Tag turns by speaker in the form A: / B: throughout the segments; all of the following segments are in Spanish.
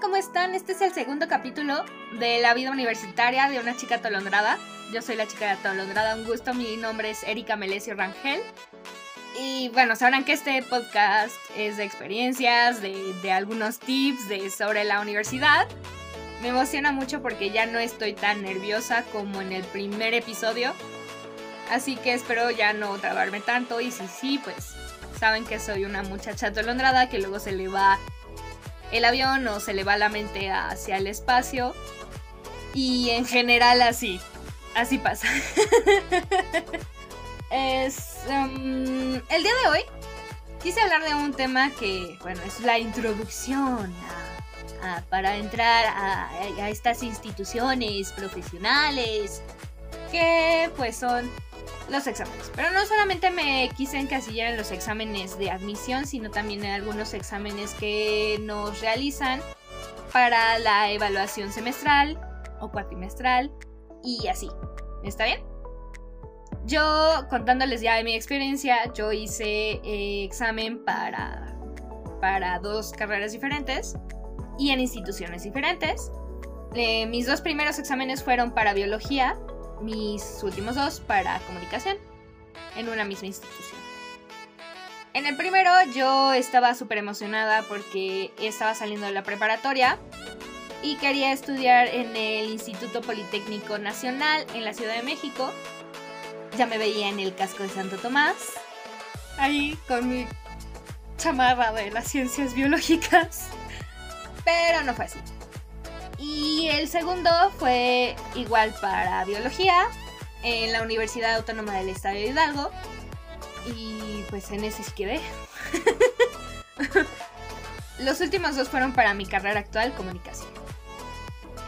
A: ¿cómo están? Este es el segundo capítulo de la vida universitaria de una chica atolondrada. Yo soy la chica atolondrada, un gusto. Mi nombre es Erika Melesio Rangel. Y bueno, sabrán que este podcast es de experiencias, de, algunos tips de, sobre la universidad. Me emociona mucho porque ya no estoy tan nerviosa como en el primer episodio. Así que espero ya no trabarme tanto. Y si sí, pues saben que soy una muchacha atolondrada que luego se le va el avión o se le va la mente hacia el espacio. Y en general así, así pasa. es, um, el día de hoy quise hablar de un tema que, bueno, es la introducción para entrar a estas instituciones profesionales que pues son los exámenes. Pero no solamente me quise encasillar en los exámenes de admisión, sino también en algunos exámenes que nos realizan para la evaluación semestral o cuatrimestral y así. ¿Está bien? Yo, contándoles ya de mi experiencia, yo hice eh, examen para, para dos carreras diferentes y en instituciones diferentes. Eh, mis dos primeros exámenes fueron para biología mis últimos dos para comunicación en una misma institución. En el primero yo estaba súper emocionada porque estaba saliendo de la preparatoria y quería estudiar en el Instituto Politécnico Nacional en la Ciudad de México. Ya me veía en el casco de Santo Tomás, ahí con mi chamarra de las ciencias biológicas. Pero no fue así. Y el segundo fue igual para biología en la Universidad Autónoma del Estado de Hidalgo. Y pues en ese sí quedé. Los últimos dos fueron para mi carrera actual, comunicación.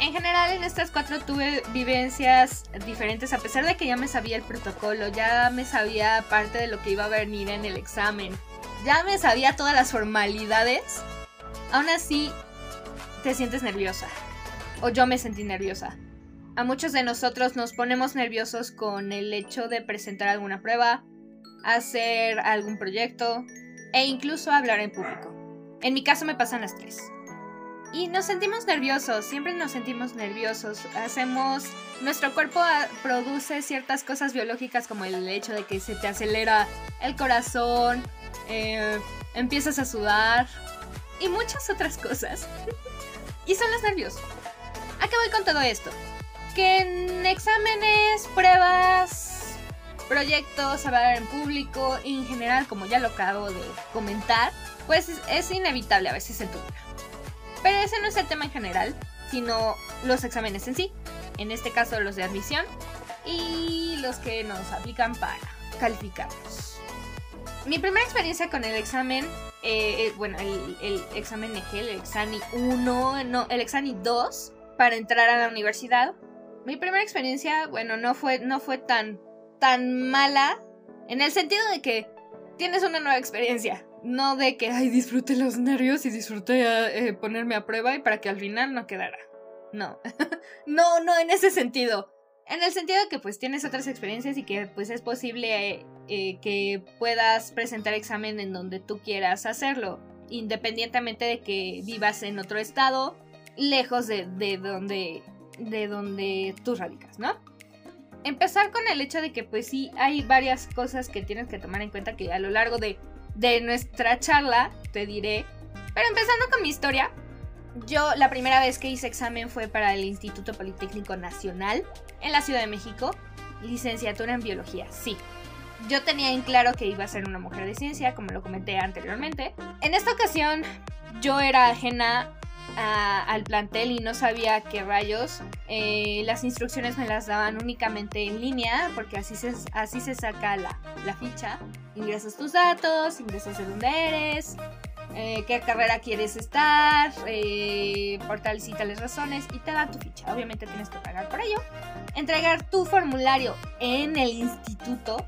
A: En general en estas cuatro tuve vivencias diferentes, a pesar de que ya me sabía el protocolo, ya me sabía parte de lo que iba a venir en el examen, ya me sabía todas las formalidades, aún así te sientes nerviosa o yo me sentí nerviosa. A muchos de nosotros nos ponemos nerviosos con el hecho de presentar alguna prueba, hacer algún proyecto e incluso hablar en público. En mi caso me pasan las tres. Y nos sentimos nerviosos, siempre nos sentimos nerviosos. Hacemos, nuestro cuerpo ah, produce ciertas cosas biológicas como el hecho de que se te acelera el corazón, eh, empiezas a sudar y muchas otras cosas. y son los nervios. ¿A qué voy con todo esto? Que en exámenes, pruebas, proyectos, hablar en público, en general, como ya lo acabo de comentar, pues es, inevitable a veces en tu vida. Pero ese no es el tema en general, sino los exámenes en sí. En este caso los de admisión y los que nos aplican para calificarlos. Mi primera experiencia con el examen, eh, eh, bueno, el, examen EGE, el Exani 1, no, el Exani 2, para entrar a la universidad. Mi primera experiencia, bueno, no fue, no fue tan, tan mala en el sentido de que tienes una nueva experiencia. No de que, ay, disfrute los nervios y disfrute eh, ponerme a prueba y para que al final no quedara. No, no, no en ese sentido. En el sentido de que pues tienes otras experiencias y que pues es posible eh, que puedas presentar examen en donde tú quieras hacerlo, independientemente de que vivas en otro estado lejos de, donde, de donde tú radicas, ¿no? Empezar con el hecho de que pues sí hay varias cosas que tienes que tomar en cuenta que a lo largo de, de nuestra charla te diré. Pero empezando con mi historia, yo la primera vez que hice examen fue para el Instituto Politécnico Nacional en la Ciudad de México, licenciatura en biología, sí. Yo tenía en claro que iba a ser una mujer de ciencia, como lo comenté anteriormente. En esta ocasión yo era ajena al plantel y no sabía qué rayos. Eh, las instrucciones me las daban únicamente en línea porque así se, así se saca la, ficha. Ingresas tus datos, ingresas de dónde eres, eh, qué carrera quieres estar, eh, por tales y tales razones y te da tu ficha. Obviamente tienes que pagar por ello. Entregar tu formulario en el instituto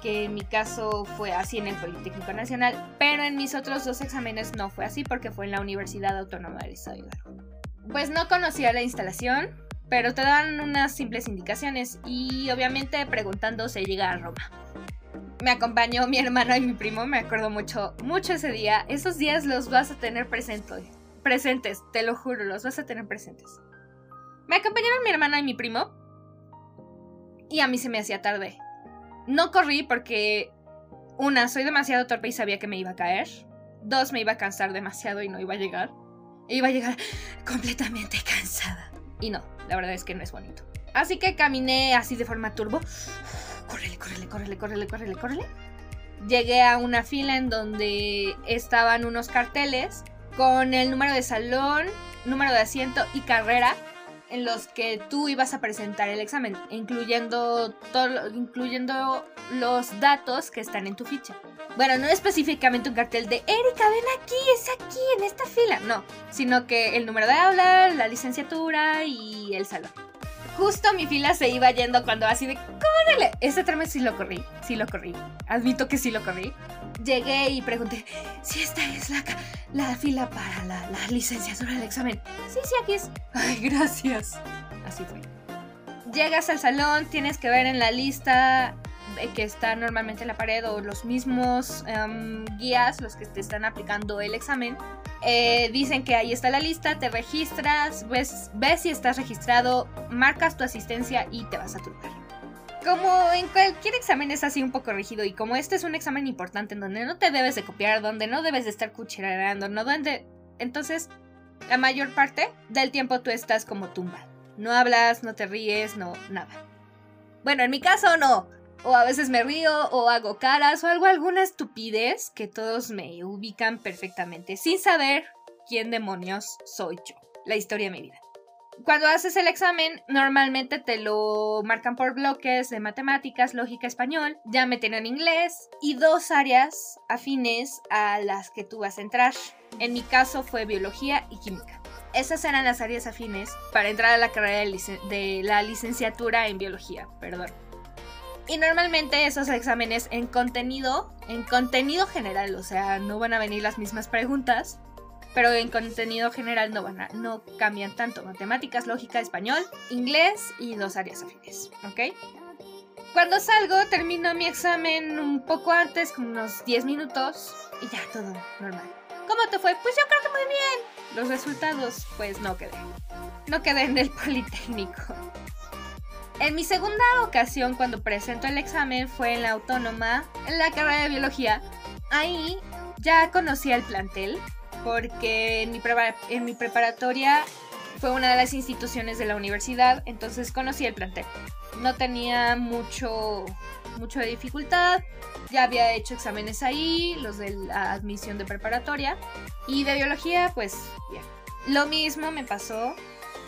A: que en mi caso fue así en el Politécnico Nacional, pero en mis otros dos exámenes no fue así porque fue en la Universidad Autónoma del Estado de Hidalgo. Pues no conocía la instalación, pero te dan unas simples indicaciones y obviamente preguntando se llega a Roma. Me acompañó mi hermano y mi primo, me acuerdo mucho, mucho ese día. Esos días los vas a tener presentes. presentes, te lo juro, los vas a tener presentes. Me acompañaron mi hermana y mi primo. Y a mí se me hacía tarde. No corrí porque, una, soy demasiado torpe y sabía que me iba a caer. Dos, me iba a cansar demasiado y no iba a llegar. E iba a llegar completamente cansada. Y no, la verdad es que no es bonito. Así que caminé así de forma turbo. Córrele, córrele, córrele, córrele, córrele, córrele. Llegué a una fila en donde estaban unos carteles con el número de salón, número de asiento y carrera en los que tú ibas a presentar el examen, incluyendo, todo, incluyendo los datos que están en tu ficha. Bueno, no específicamente un cartel de Erika, ven aquí, es aquí, en esta fila, no, sino que el número de aula, la licenciatura y el salón. Justo mi fila se iba yendo cuando así de ¡córrele! Ese tramo sí lo corrí, sí lo corrí. Admito que sí lo corrí. Llegué y pregunté si esta es la, la fila para la, licenciatura del examen. Sí, sí, aquí es. Ay, gracias. Así fue. Llegas al salón, tienes que ver en la lista que está normalmente en la pared o los mismos em, guías, los que te están aplicando el examen, eh, dicen que ahí está la lista, te registras, ves, ves si estás registrado, marcas tu asistencia y te vas a tu. Como en cualquier examen es así un poco rígido y como este es un examen importante en donde no te debes de copiar, donde no debes de estar cuchillarando, no donde... Entonces, la mayor parte del tiempo tú estás como tumba. No hablas, no te ríes, no, nada. Bueno, en mi caso no o a veces me río o hago caras o algo, alguna estupidez que todos me ubican perfectamente sin saber quién demonios soy yo. La historia de mi vida. Cuando haces el examen, normalmente te lo marcan por bloques de matemáticas, lógica, español, ya me en inglés y dos áreas afines a las que tú vas a entrar. En mi caso fue biología y química. Esas eran las áreas afines para entrar a la carrera de, la licenciatura en biología, perdón. Y normalmente esos exámenes en contenido, en contenido general, o sea, no van a venir las mismas preguntas, pero en contenido general no van a, no cambian tanto. Matemáticas, lógica, español, inglés y dos áreas afines, ¿ok? Cuando salgo, termino mi examen un poco antes, como unos 10 minutos, y ya todo normal. ¿Cómo te fue? Pues yo creo que muy bien. Los resultados, pues no quedé. No quedé en el Politécnico. En mi segunda ocasión, cuando presento el examen, fue en la autónoma, en la carrera de biología. Ahí ya conocía el plantel, porque en mi, en mi preparatoria fue una de las instituciones de la universidad, entonces conocí el plantel. No tenía mucho, mucho de dificultad, ya había hecho exámenes ahí, los de la admisión de preparatoria, y de biología, pues bien. Lo mismo me pasó,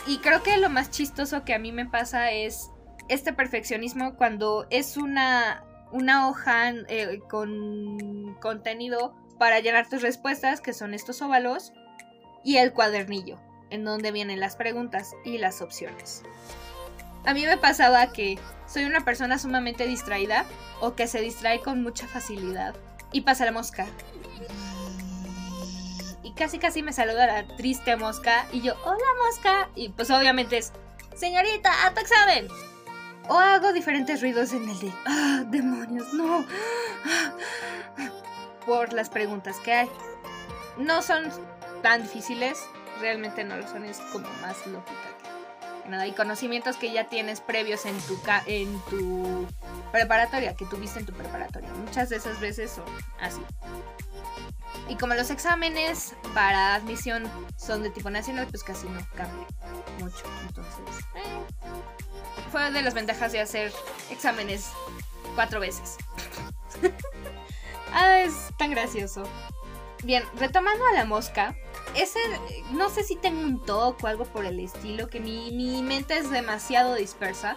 A: y creo que lo más chistoso que a mí me pasa es este perfeccionismo cuando es una, una hoja eh, con contenido para llenar tus respuestas, que son estos óvalos, y el cuadernillo, en donde vienen las preguntas y las opciones. A mí me pasaba que soy una persona sumamente distraída o que se distrae con mucha facilidad y pasa la mosca. Y casi casi me saluda la triste mosca y yo, hola mosca. Y pues obviamente es, señorita, a tu examen. O hago diferentes ruidos en el de, ah, demonios, no. Por las preguntas que hay. No son tan difíciles, realmente no lo son, es como más lógica nada. Y conocimientos que ya tienes previos en tu, en tu preparatoria, que tuviste en tu preparatoria. Muchas de esas veces son así. Y como los exámenes para admisión son de tipo nacional, pues casi no cambia mucho. Entonces, eh, fue de las ventajas de hacer exámenes cuatro veces. tan gracioso. Bien, retomando a la mosca, ese, no sé si tengo un toque o algo por el estilo, que mi, mi mente es demasiado dispersa.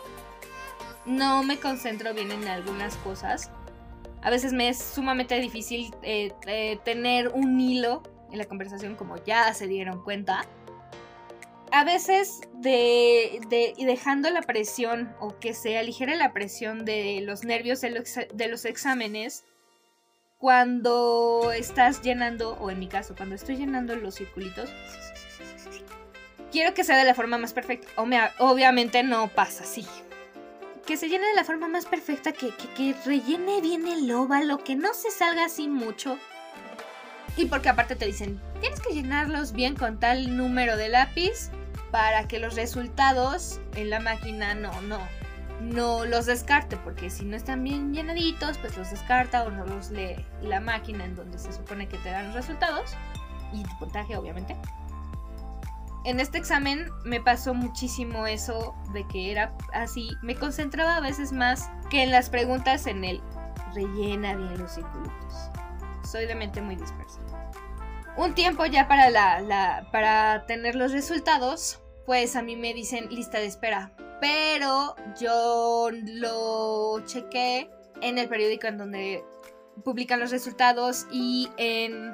A: No me concentro bien en algunas cosas. A veces me es sumamente difícil eh, eh, tener un hilo en la conversación, como ya se dieron cuenta a veces de, dejando la presión o que se aligere la presión de los nervios de los, de los exámenes cuando estás llenando, o en mi caso, cuando estoy llenando los circulitos, quiero que sea de la forma más perfecta. obviamente no pasa así. Que se llene de la forma más perfecta, que, que rellene bien el óvalo, que no se salga así mucho. Y porque aparte te dicen, tienes que llenarlos bien con tal número de lápiz para que los resultados en la máquina no, no, no los descarte, porque si no están bien llenaditos, pues los descarta o no los lee la máquina en donde se supone que te dan los resultados y tu puntaje, obviamente. En este examen me pasó muchísimo eso de que era así, me concentraba a veces más que en las preguntas en el rellena bien los circulitos. Soy de mente muy dispersa. Un tiempo ya para la, para tener los resultados, pues a mí me dicen lista de espera pero yo lo chequé en el periódico en donde publican los resultados y en,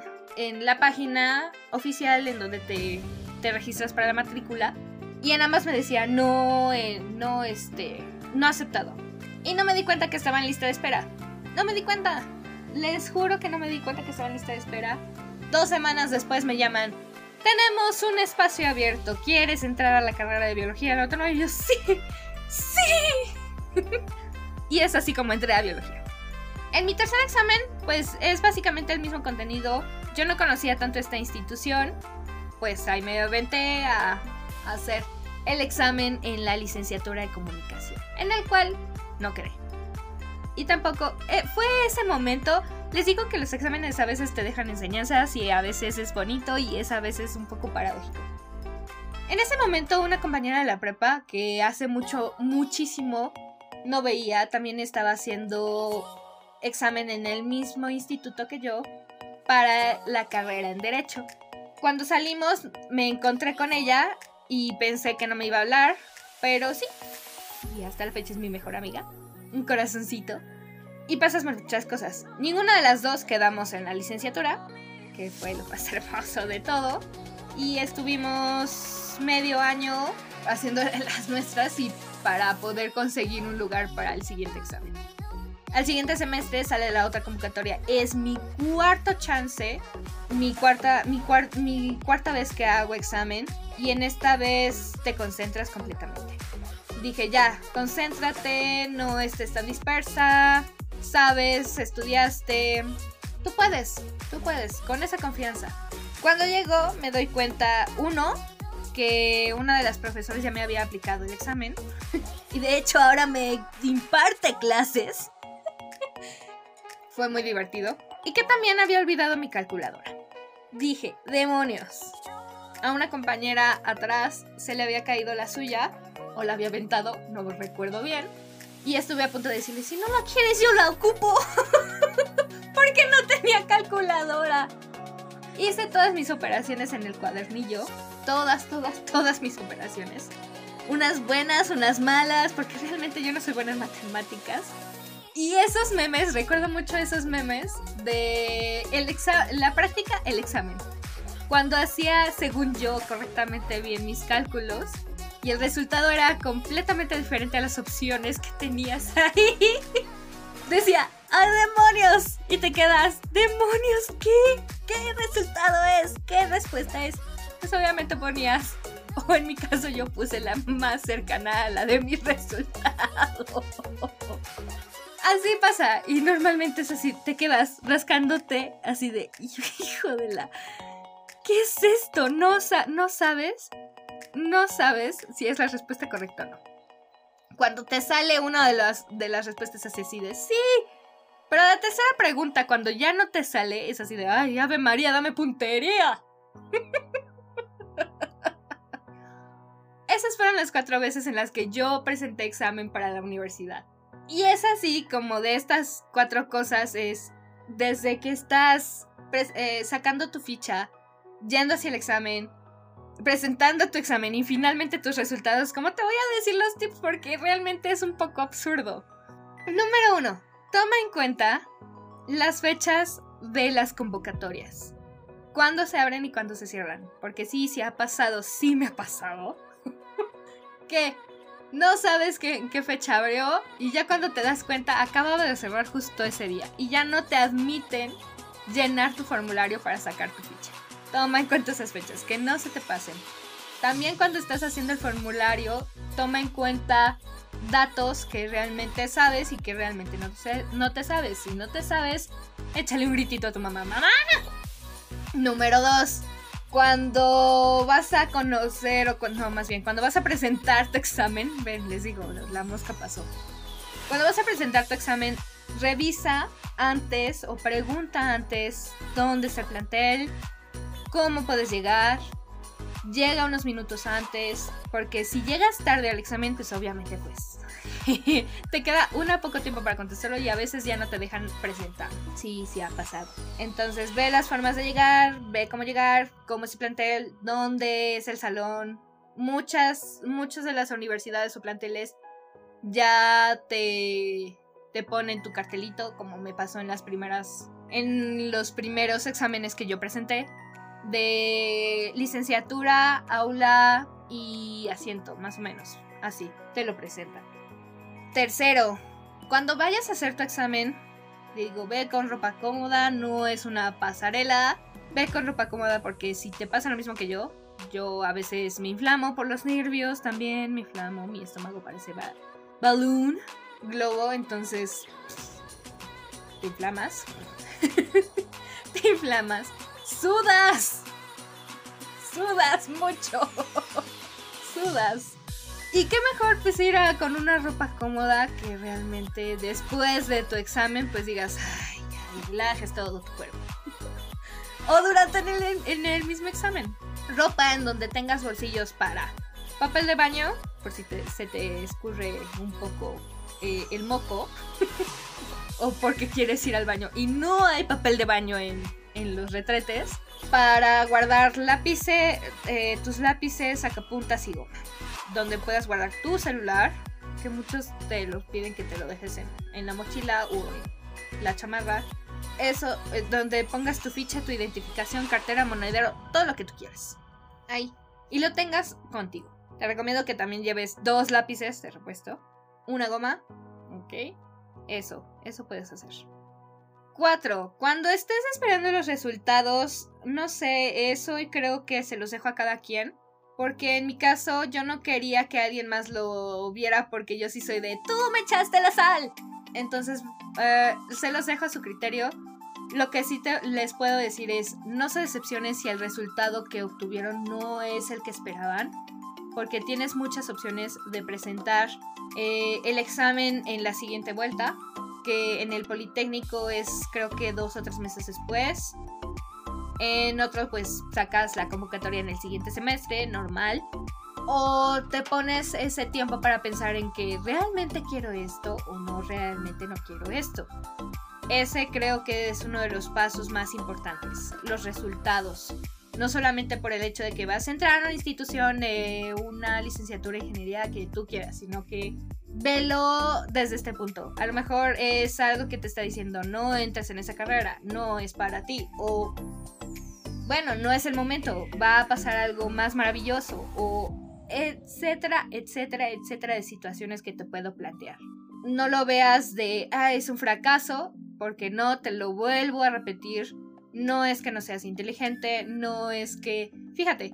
A: la página oficial en donde te, registras para la matrícula. Y en ambas me decía no, eh, no, este, no aceptado. Y no me di cuenta que estaba en lista de espera. No me di cuenta. Les juro que no me di cuenta que estaba en lista de espera. Dos semanas después me llaman tenemos un espacio abierto. ¿Quieres entrar a la carrera de biología? El otro no, y yo, sí, sí. y es así como entré a biología. En mi tercer examen, pues es básicamente el mismo contenido. Yo no conocía tanto esta institución, pues ahí me aventé a, hacer el examen en la licenciatura de comunicación, en el cual no creí. Y tampoco eh, fue ese momento les digo que los exámenes a veces te dejan enseñanzas y a veces es bonito y es a veces un poco paradójico. En ese momento una compañera de la prepa que hace mucho, muchísimo no veía, también estaba haciendo examen en el mismo instituto que yo para la carrera en derecho. Cuando salimos me encontré con ella y pensé que no me iba a hablar, pero sí. Y hasta la fecha es mi mejor amiga. Un corazoncito. Y pasas muchas cosas. Ninguna de las dos quedamos en la licenciatura, que fue lo más hermoso de todo. Y estuvimos medio año haciendo las nuestras y para poder conseguir un lugar para el siguiente examen. Al siguiente semestre sale la otra convocatoria. Es mi cuarto chance, mi cuarta, mi, mi cuarta vez que hago examen y en esta vez te concentras completamente. Dije ya, concéntrate, no estés tan dispersa, sabes, estudiaste. Tú puedes, tú puedes, con esa confianza. Cuando llegó me doy cuenta, uno, que una de las profesoras ya me había aplicado el examen. y de hecho ahora me imparte clases. Fue muy divertido. Y que también había olvidado mi calculadora. Dije, demonios. A una compañera atrás se le había caído la suya, o la había aventado, no recuerdo bien. Y estuve a punto de decirle, si no la quieres, yo la ocupo. Porque no tenía calculadora. Hice todas mis operaciones en el cuadernillo. Todas, todas, todas mis operaciones. Unas buenas, unas malas, porque realmente yo no soy buena en matemáticas. Y esos memes, recuerdo mucho esos memes de el la práctica, el examen. Cuando hacía, según yo, correctamente bien mis cálculos, y el resultado era completamente diferente a las opciones que tenías ahí. Decía, ¡ay demonios! Y te quedas, ¿demonios qué? ¿Qué resultado es? ¿Qué respuesta es? Pues obviamente ponías, o en mi caso yo puse la más cercana a la de mi resultado. Así pasa, y normalmente es así, te quedas rascándote así de, hijo de la... ¿Qué es esto? ¿No, no sabes? No sabes si es la respuesta correcta o no. Cuando te sale una de las, de las respuestas así, así de sí. Pero la tercera pregunta, cuando ya no te sale, es así de ay, Ave María, dame puntería. Esas fueron las cuatro veces en las que yo presenté examen para la universidad. Y es así como de estas cuatro cosas es desde que estás eh, sacando tu ficha, yendo hacia el examen, presentando tu examen y finalmente tus resultados, ¿cómo te voy a decir los tips? Porque realmente es un poco absurdo. Número uno, toma en cuenta las fechas de las convocatorias. Cuándo se abren y cuándo se cierran. Porque sí, sí ha pasado, sí me ha pasado. que no sabes qué, qué fecha abrió y ya cuando te das cuenta acababa de cerrar justo ese día y ya no te admiten llenar tu formulario para sacar tu ficha. Toma en cuenta esas fechas, que no se te pasen. También cuando estás haciendo el formulario, toma en cuenta datos que realmente sabes y que realmente no te, no te sabes. Si no te sabes, échale un gritito a tu mamá. ¡Mamá! Número 2. cuando vas a conocer, o no, más bien, cuando vas a presentar tu examen, ven, les digo, la mosca pasó. Cuando vas a presentar tu examen, revisa antes o pregunta antes dónde está el plantel, cómo puedes llegar, llega unos minutos antes, porque si llegas tarde al examen, pues obviamente pues te queda una poco tiempo para contestarlo y a veces ya no te dejan presentar. Sí, sí ha pasado. Entonces ve las formas de llegar, ve cómo llegar, cómo es el plantel, dónde es el salón. Muchas, muchas de las universidades o planteles ya te, te ponen tu cartelito, como me pasó en las primeras, en los primeros exámenes que yo presenté de licenciatura, aula y asiento, más o menos. Así, te lo presentan. Tercero, cuando vayas a hacer tu examen, digo, ve con ropa cómoda, no es una pasarela. Ve con ropa cómoda porque si te pasa lo mismo que yo, yo a veces me inflamo por los nervios también, me inflamo, mi estómago parece ba balloon, globo, entonces te inflamas. te inflamas. Sudas. Sudas mucho. Sudas. Y qué mejor pues ir con una ropa cómoda que realmente después de tu examen pues digas, ay, ya relajes todo tu cuerpo. o durante en el, mismo examen. Ropa en donde tengas bolsillos para papel de baño, por si se te escurre un poco eh, el moco. o porque quieres ir al baño y no hay papel de baño en, en los retretes. Para guardar lápices, eh, tus lápices, sacapuntas y goma donde puedas guardar tu celular, que muchos te lo piden que te lo dejes en, la mochila o en la chamarra. Eso, eh, donde pongas tu ficha, tu identificación, cartera, monedero, todo lo que tú quieras. Ahí. Y lo tengas contigo. Te recomiendo que también lleves dos lápices de repuesto, una goma, ok. Eso, eso puedes hacer. 4. Cuando estés esperando los resultados, no sé, eso y creo que se los dejo a cada quien. Porque en mi caso yo no quería que alguien más lo viera porque yo sí soy de tú me echaste la sal. Entonces eh, se los dejo a su criterio. Lo que sí les puedo decir es no se decepcionen si el resultado que obtuvieron no es el que esperaban. Porque tienes muchas opciones de presentar eh, el examen en la siguiente vuelta. Que en el Politécnico es creo que dos o tres meses después. En otro, pues sacas la convocatoria en el siguiente semestre, normal. O te pones ese tiempo para pensar en que realmente quiero esto o no realmente no quiero esto. Ese creo que es uno de los pasos más importantes, los resultados. No solamente por el hecho de que vas a entrar a una institución de una licenciatura en ingeniería que tú quieras, sino que velo desde este punto. A lo mejor es algo que te está diciendo, no entres en esa carrera, no es para ti. O bueno, no es el momento, va a pasar algo más maravilloso o etcétera, etcétera, etcétera de situaciones que te puedo plantear. No lo veas de, ah, es un fracaso, porque no, te lo vuelvo a repetir. No es que no seas inteligente, no es que... Fíjate,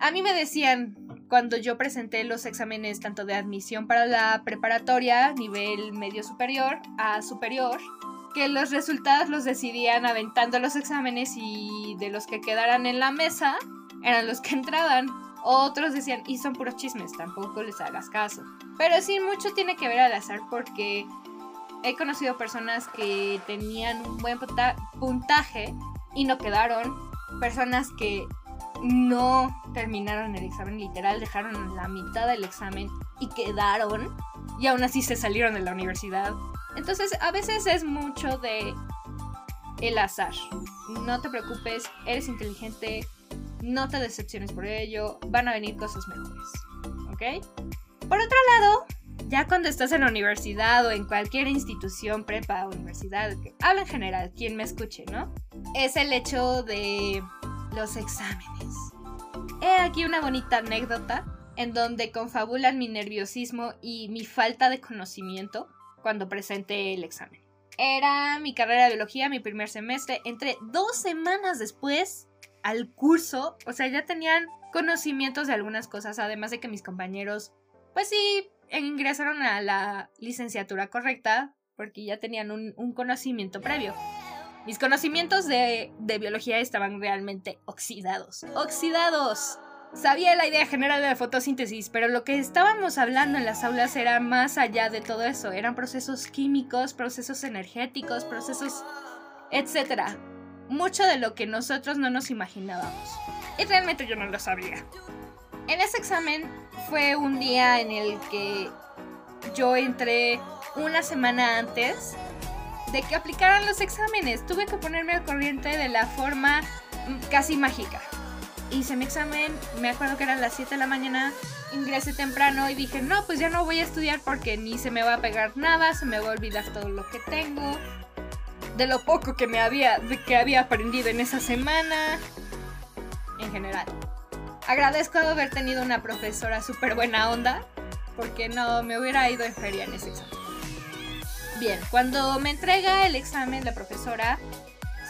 A: a mí me decían cuando yo presenté los exámenes tanto de admisión para la preparatoria, nivel medio superior a superior, que los resultados los decidían aventando los exámenes y de los que quedaran en la mesa eran los que entraban. Otros decían, y son puros chismes, tampoco les hagas caso. Pero sí, mucho tiene que ver al azar porque he conocido personas que tenían un buen puntaje y no quedaron. Personas que no terminaron el examen literal, dejaron la mitad del examen y quedaron. Y aún así se salieron de la universidad. Entonces, a veces es mucho de el azar. No te preocupes, eres inteligente, no te decepciones por ello, van a venir cosas mejores. ¿Ok? Por otro lado, ya cuando estás en la universidad o en cualquier institución, prepa, universidad, habla en general, quien me escuche, ¿no? Es el hecho de los exámenes. He aquí una bonita anécdota en donde confabulan mi nerviosismo y mi falta de conocimiento cuando presenté el examen. Era mi carrera de biología, mi primer semestre. Entré dos semanas después al curso. O sea, ya tenían conocimientos de algunas cosas, además de que mis compañeros, pues sí, ingresaron a la licenciatura correcta, porque ya tenían un, conocimiento previo. Mis conocimientos de, de biología estaban realmente oxidados. ¡Oxidados! Sabía la idea general de la fotosíntesis, pero lo que estábamos hablando en las aulas era más allá de todo eso. Eran procesos químicos, procesos energéticos, procesos... etcétera. Mucho de lo que nosotros no nos imaginábamos. Y realmente yo no lo sabía. En ese examen fue un día en el que yo entré una semana antes de que aplicaran los exámenes. Tuve que ponerme al corriente de la forma mm, casi mágica hice mi examen, me acuerdo que eran las 7 de la mañana, ingresé temprano y dije, no, pues ya no voy a estudiar porque ni se me va a pegar nada, se me va a olvidar todo lo que tengo, de lo poco que me había, que había aprendido en esa semana, en general. Agradezco haber tenido una profesora súper buena onda, porque no me hubiera ido en feria en ese examen. Bien, cuando me entrega el examen la profesora,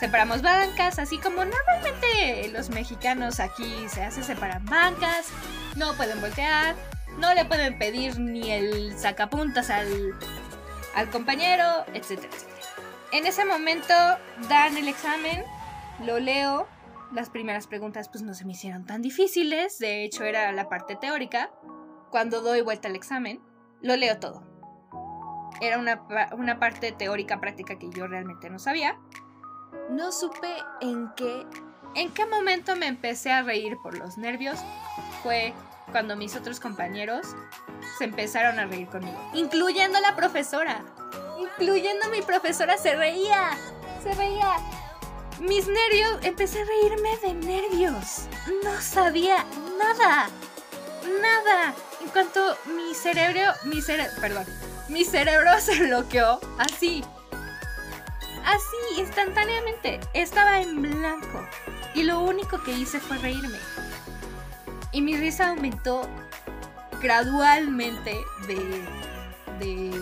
A: separamos bancas, así como normalmente los mexicanos aquí se hace, separan bancas, no pueden voltear, no le pueden pedir ni el sacapuntas al, compañero, etcétera, En ese momento dan el examen, lo leo, las primeras preguntas pues no se me hicieron tan difíciles, de hecho era la parte teórica. Cuando doy vuelta al examen, lo leo todo. Era una, una parte teórica práctica que yo realmente no sabía. No supe en qué, en qué momento me empecé a reír por los nervios. Fue cuando mis otros compañeros se empezaron a reír conmigo, incluyendo la profesora. Incluyendo mi profesora se reía, se reía. Mis nervios, empecé a reírme de nervios. No sabía nada, nada. En cuanto mi cerebro, mi cerebro, perdón, mi cerebro se bloqueó así Así, instantáneamente. Estaba en blanco. Y lo único que hice fue reírme. Y mi risa aumentó gradualmente de, de,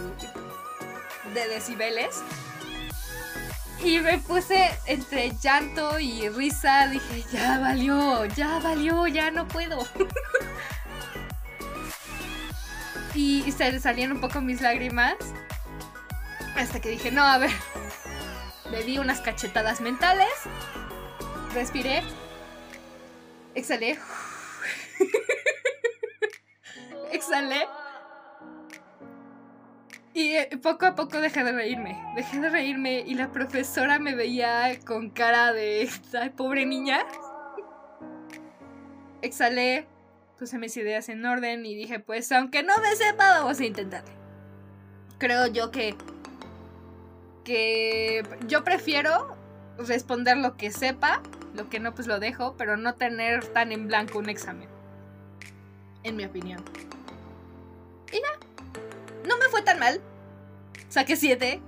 A: de decibeles. Y me puse entre llanto y risa. Dije, ya valió, ya valió, ya no puedo. y se salían un poco mis lágrimas. Hasta que dije, no, a ver, le di unas cachetadas mentales. Respiré. Exhalé. Exhalé. Y eh, poco a poco dejé de reírme. Dejé de reírme y la profesora me veía con cara de... Pobre niña. Exhalé. Puse mis ideas en orden y dije, pues aunque no me sepa, vamos a intentar. Creo yo que que yo prefiero responder lo que sepa, lo que no pues lo dejo, pero no tener tan en blanco un examen. En mi opinión. Y ya. No me fue tan mal. Saqué 7.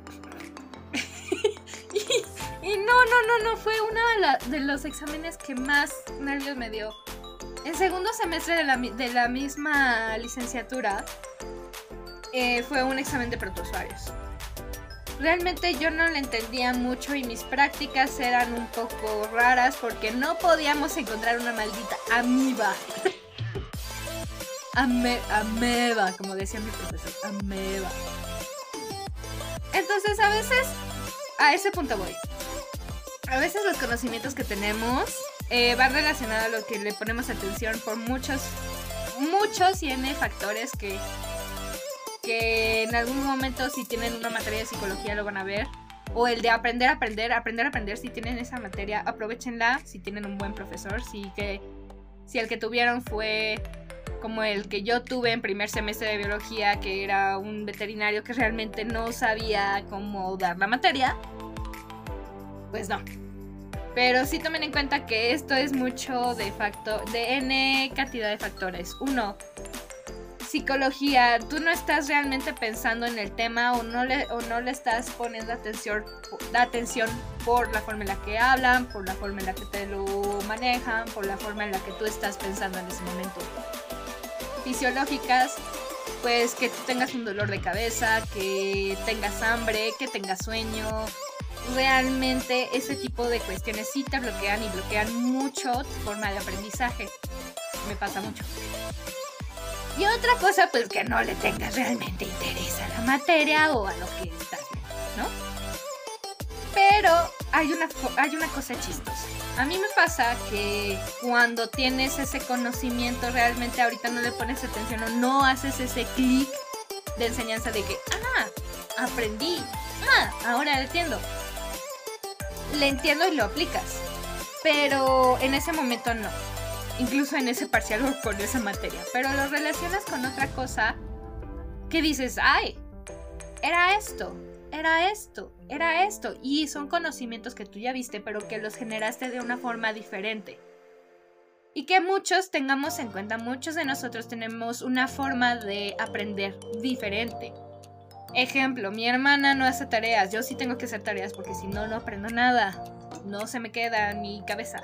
A: y, no, no, no, no. Fue uno de, los exámenes que más nervios me dio. En segundo semestre de la, de la misma licenciatura eh, fue un examen de protozoarios realmente yo no le entendía mucho y mis prácticas eran un poco raras porque no podíamos encontrar una maldita amiba. ameba, como decía mi profesor, ameba. Entonces a veces, a ese punto voy. A veces los conocimientos que tenemos eh, van relacionados a lo que le ponemos atención por muchos, muchos y N factores que que en algún momento si tienen una materia de psicología lo van a ver. O el de aprender a aprender, aprender a aprender, si tienen esa materia, aprovechenla, si tienen un buen profesor, si, que, si el que tuvieron fue como el que yo tuve en primer semestre de biología, que era un veterinario que realmente no sabía cómo dar la materia, pues no. Pero sí tomen en cuenta que esto es mucho de facto, de n cantidad de factores. Uno, psicología, tú no estás realmente pensando en el tema o no le, o no le estás poniendo atención, la atención por la forma en la que hablan, por la forma en la que te lo manejan, por la forma en la que tú estás pensando en ese momento. Fisiológicas, pues que tú tengas un dolor de cabeza, que tengas hambre, que tengas sueño. Realmente ese tipo de cuestiones sí te bloquean y bloquean mucho tu forma de aprendizaje. Me pasa mucho. Y otra cosa, pues que no le tengas realmente interés a la materia o a lo que estás ¿no? Pero hay una, hay una cosa chistosa. A mí me pasa que cuando tienes ese conocimiento realmente ahorita no le pones atención o no haces ese clic de enseñanza de que, ah, aprendí, ah, ahora entiendo. Le entiendo y lo aplicas. Pero en ese momento no. Incluso en ese parcial o con esa materia. Pero lo relacionas con otra cosa que dices, ay, era esto era esto, era esto. Y son conocimientos que tú ya viste, pero que los generaste de una forma diferente. Y que muchos tengamos en cuenta, muchos de nosotros tenemos una forma de aprender diferente. Ejemplo, mi hermana no hace tareas, yo sí tengo que hacer tareas porque si no, no aprendo nada. No se me queda en mi cabeza.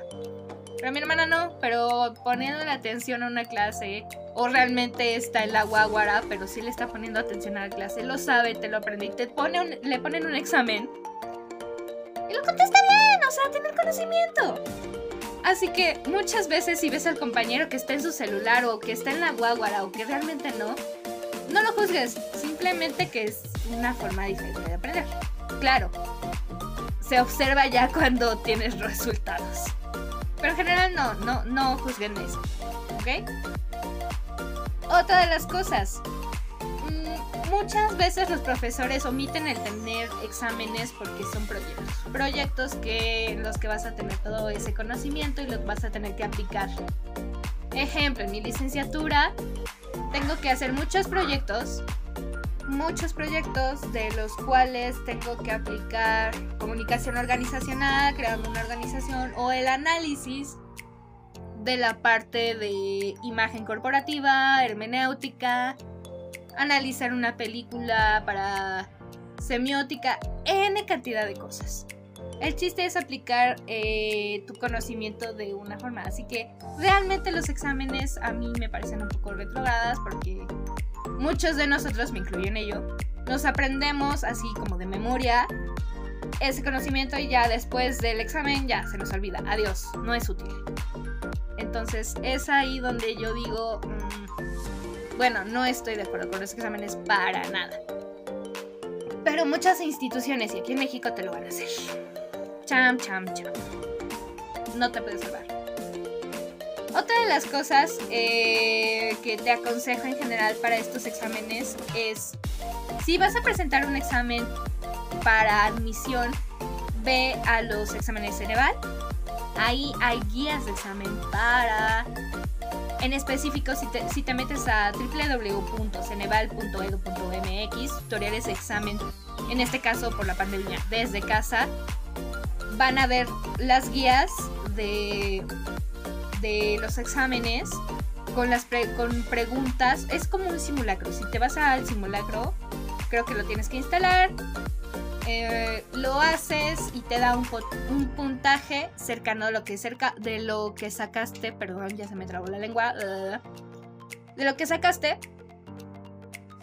A: Pero mi hermana no, pero poniendo la atención a una clase, o realmente está en la guaguara, pero sí le está poniendo atención a la clase, lo sabe, te lo aprende y pone le ponen un examen. Y lo contesta bien, o sea, tiene el conocimiento. Así que muchas veces si ves al compañero que está en su celular o que está en la guaguara o que realmente no, no lo juzgues, simplemente que es una forma diferente de aprender. Claro, se observa ya cuando tienes resultados. Pero en general no, no, no juzguen eso. ¿Ok? Otra de las cosas. Mm, muchas veces los profesores omiten el tener exámenes porque son proyectos. Proyectos que en los que vas a tener todo ese conocimiento y los vas a tener que aplicar. Ejemplo, en mi licenciatura tengo que hacer muchos proyectos muchos proyectos de los cuales tengo que aplicar comunicación organizacional, creando una organización o el análisis de la parte de imagen corporativa, hermenéutica, analizar una película para semiótica, n cantidad de cosas. El chiste es aplicar eh, tu conocimiento de una forma, así que realmente los exámenes a mí me parecen un poco retrogradas porque muchos de nosotros, me incluyo en ello, nos aprendemos así como de memoria ese conocimiento y ya después del examen ya se nos olvida. Adiós, no es útil. Entonces es ahí donde yo digo, mm, bueno, no estoy de acuerdo con los exámenes para nada. Pero muchas instituciones, y aquí en México te lo van a hacer. Cham, cham, cham. No te puedes salvar. Otra de las cosas eh, que te aconsejo en general para estos exámenes es, si vas a presentar un examen para admisión, ve a los exámenes Ceneval. Ahí hay guías de examen para... En específico, si te, si te metes a www.ceneval.edu.mx, tutoriales de examen, en este caso por la pandemia, desde casa, van a ver las guías de de los exámenes con las con preguntas. Es como un simulacro. Si te vas al simulacro, creo que lo tienes que instalar. Eh, lo haces y te da un, un, puntaje cercano a lo que cerca de lo que sacaste. Perdón, ya se me trabó la lengua. de lo que sacaste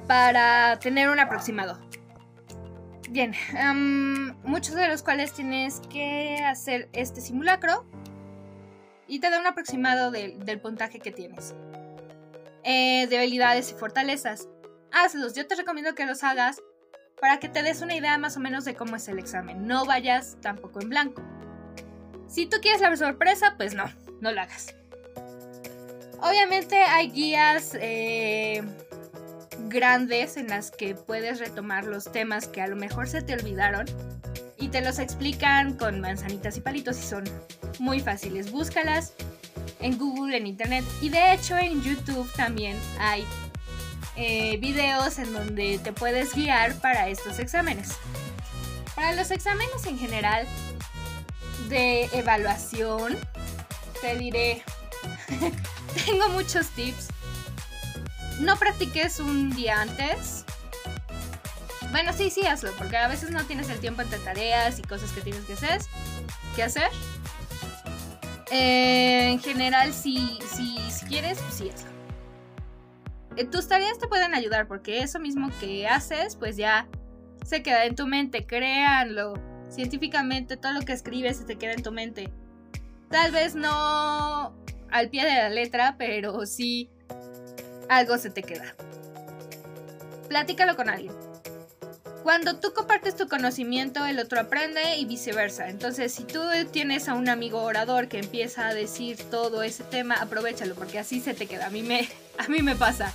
A: para tener un aproximado. Bien, muchos de los cuales tienes que hacer este simulacro y te da un aproximado del puntaje que tienes. Eh, debilidades y fortalezas. Hazlos, yo te recomiendo que los hagas para que te des una idea más o menos de cómo es el examen. No vayas tampoco en blanco. Si tú quieres la sorpresa, pues no, no lo hagas. Obviamente hay guías eh, grandes en las que puedes retomar los temas que a lo mejor se te olvidaron y te los explican con manzanitas y palitos y son muy fáciles. Búscalas en Google, en Internet y de hecho en YouTube también hay eh, videos en donde te puedes guiar para estos exámenes. Para los exámenes en general de evaluación, te diré, tengo muchos tips. No practiques un día antes, bueno, sí, sí, hazlo, porque a veces no tienes el tiempo entre tareas y cosas que tienes que hacer. ¿Qué hacer? Eh, en general, si, si, quieres, pues sí, hazlo. Eh, tus tareas te pueden ayudar porque eso mismo que haces, pues ya se queda en tu mente. Créanlo. Científicamente, todo lo que escribes se te queda en tu mente. Tal vez no al pie de la letra, pero sí algo se te queda. Platícalo con alguien Cuando tú compartes tu conocimiento, el otro aprende y viceversa. Entonces, si tú tienes a un amigo orador que empieza a decir todo ese tema, aprovechalo porque así se te queda. A mí me, a mí me pasa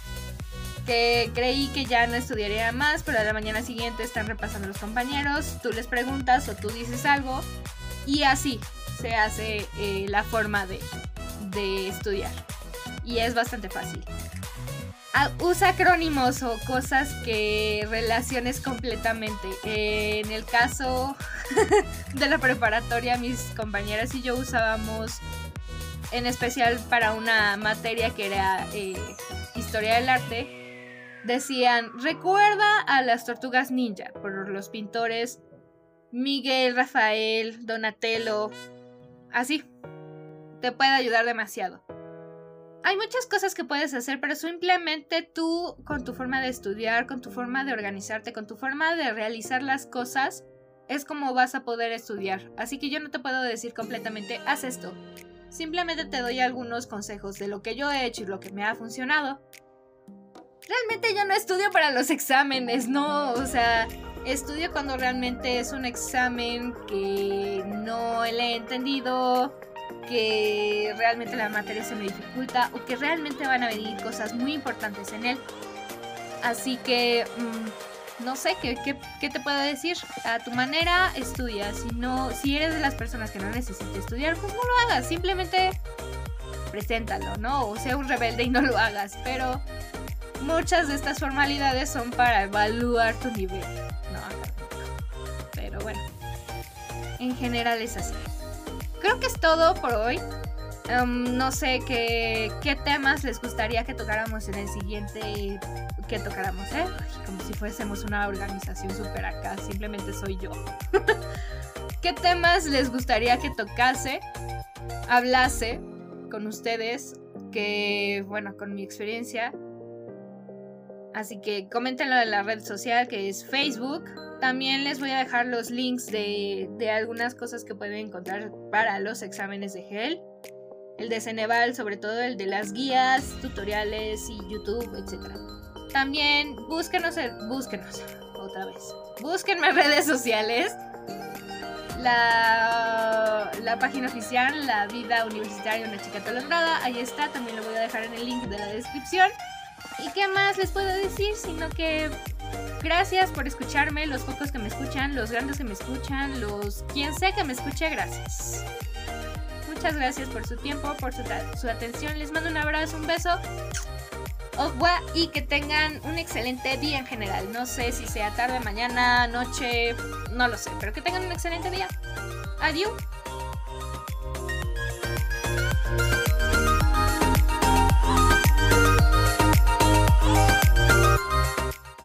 A: que creí que ya no estudiaría más, pero a la mañana siguiente están repasando los compañeros, tú les preguntas o tú dices algo y así se hace eh, la forma de, de estudiar. Y es bastante fácil. Ah, usa acrónimos o cosas que relaciones completamente. en el caso de la preparatoria, mis compañeras y yo usábamos, en especial para una materia que era eh, historia del arte, decían, recuerda a las tortugas ninja por los pintores Miguel, Rafael, Donatello, así. Te puede ayudar demasiado hay muchas cosas que puedes hacer, pero simplemente tú con tu forma de estudiar, con tu forma de organizarte, con tu forma de realizar las cosas, es como vas a poder estudiar. Así que yo no te puedo decir completamente, haz esto. Simplemente te doy algunos consejos de lo que yo he hecho y lo que me ha funcionado. Realmente yo no estudio para los exámenes, no, o sea, estudio cuando realmente es un examen que no le he entendido que realmente la materia se me dificulta o que realmente van a venir cosas muy importantes en él. Así que, mm, no sé, ¿qué, ¿qué, te puedo decir? A tu manera, estudia. Si, no, si eres de las personas que no necesitas estudiar, pues no lo hagas. Simplemente preséntalo, ¿no? O sea un rebelde y no lo hagas. Pero muchas de estas formalidades son para evaluar tu nivel. No, pero bueno, en general es así creo que es todo por hoy. Em, no sé qué, qué, temas les gustaría que tocáramos en el siguiente que tocáramos, ¿eh? como si fuésemos una organización súper acá, simplemente soy yo. ¿Qué temas les gustaría que tocase, hablase con ustedes? Que, bueno, con mi experiencia. Así que coméntenlo en la red social que es Facebook. También les voy a dejar los links de, algunas cosas que pueden encontrar para los exámenes de GEL. El de Ceneval, sobre todo el de las guías, tutoriales y YouTube, etc. También búsquenos, búsquenos otra vez. Búsquenme en redes sociales. La, la, página oficial, La Vida Universitaria Una Chica Atolondrada, ahí está, también lo voy a dejar en el link de la descripción. ¿Y qué más les puedo decir? Sino que Gracias por escucharme, los pocos que me escuchan, los grandes que me escuchan, los quien sea que me escuche, gracias. Muchas gracias por su tiempo, por su, atención. Les mando un abrazo, un beso. Y que tengan un excelente día en general. No sé si sea tarde, mañana, noche, no lo sé, pero que tengan un excelente día. Adiós.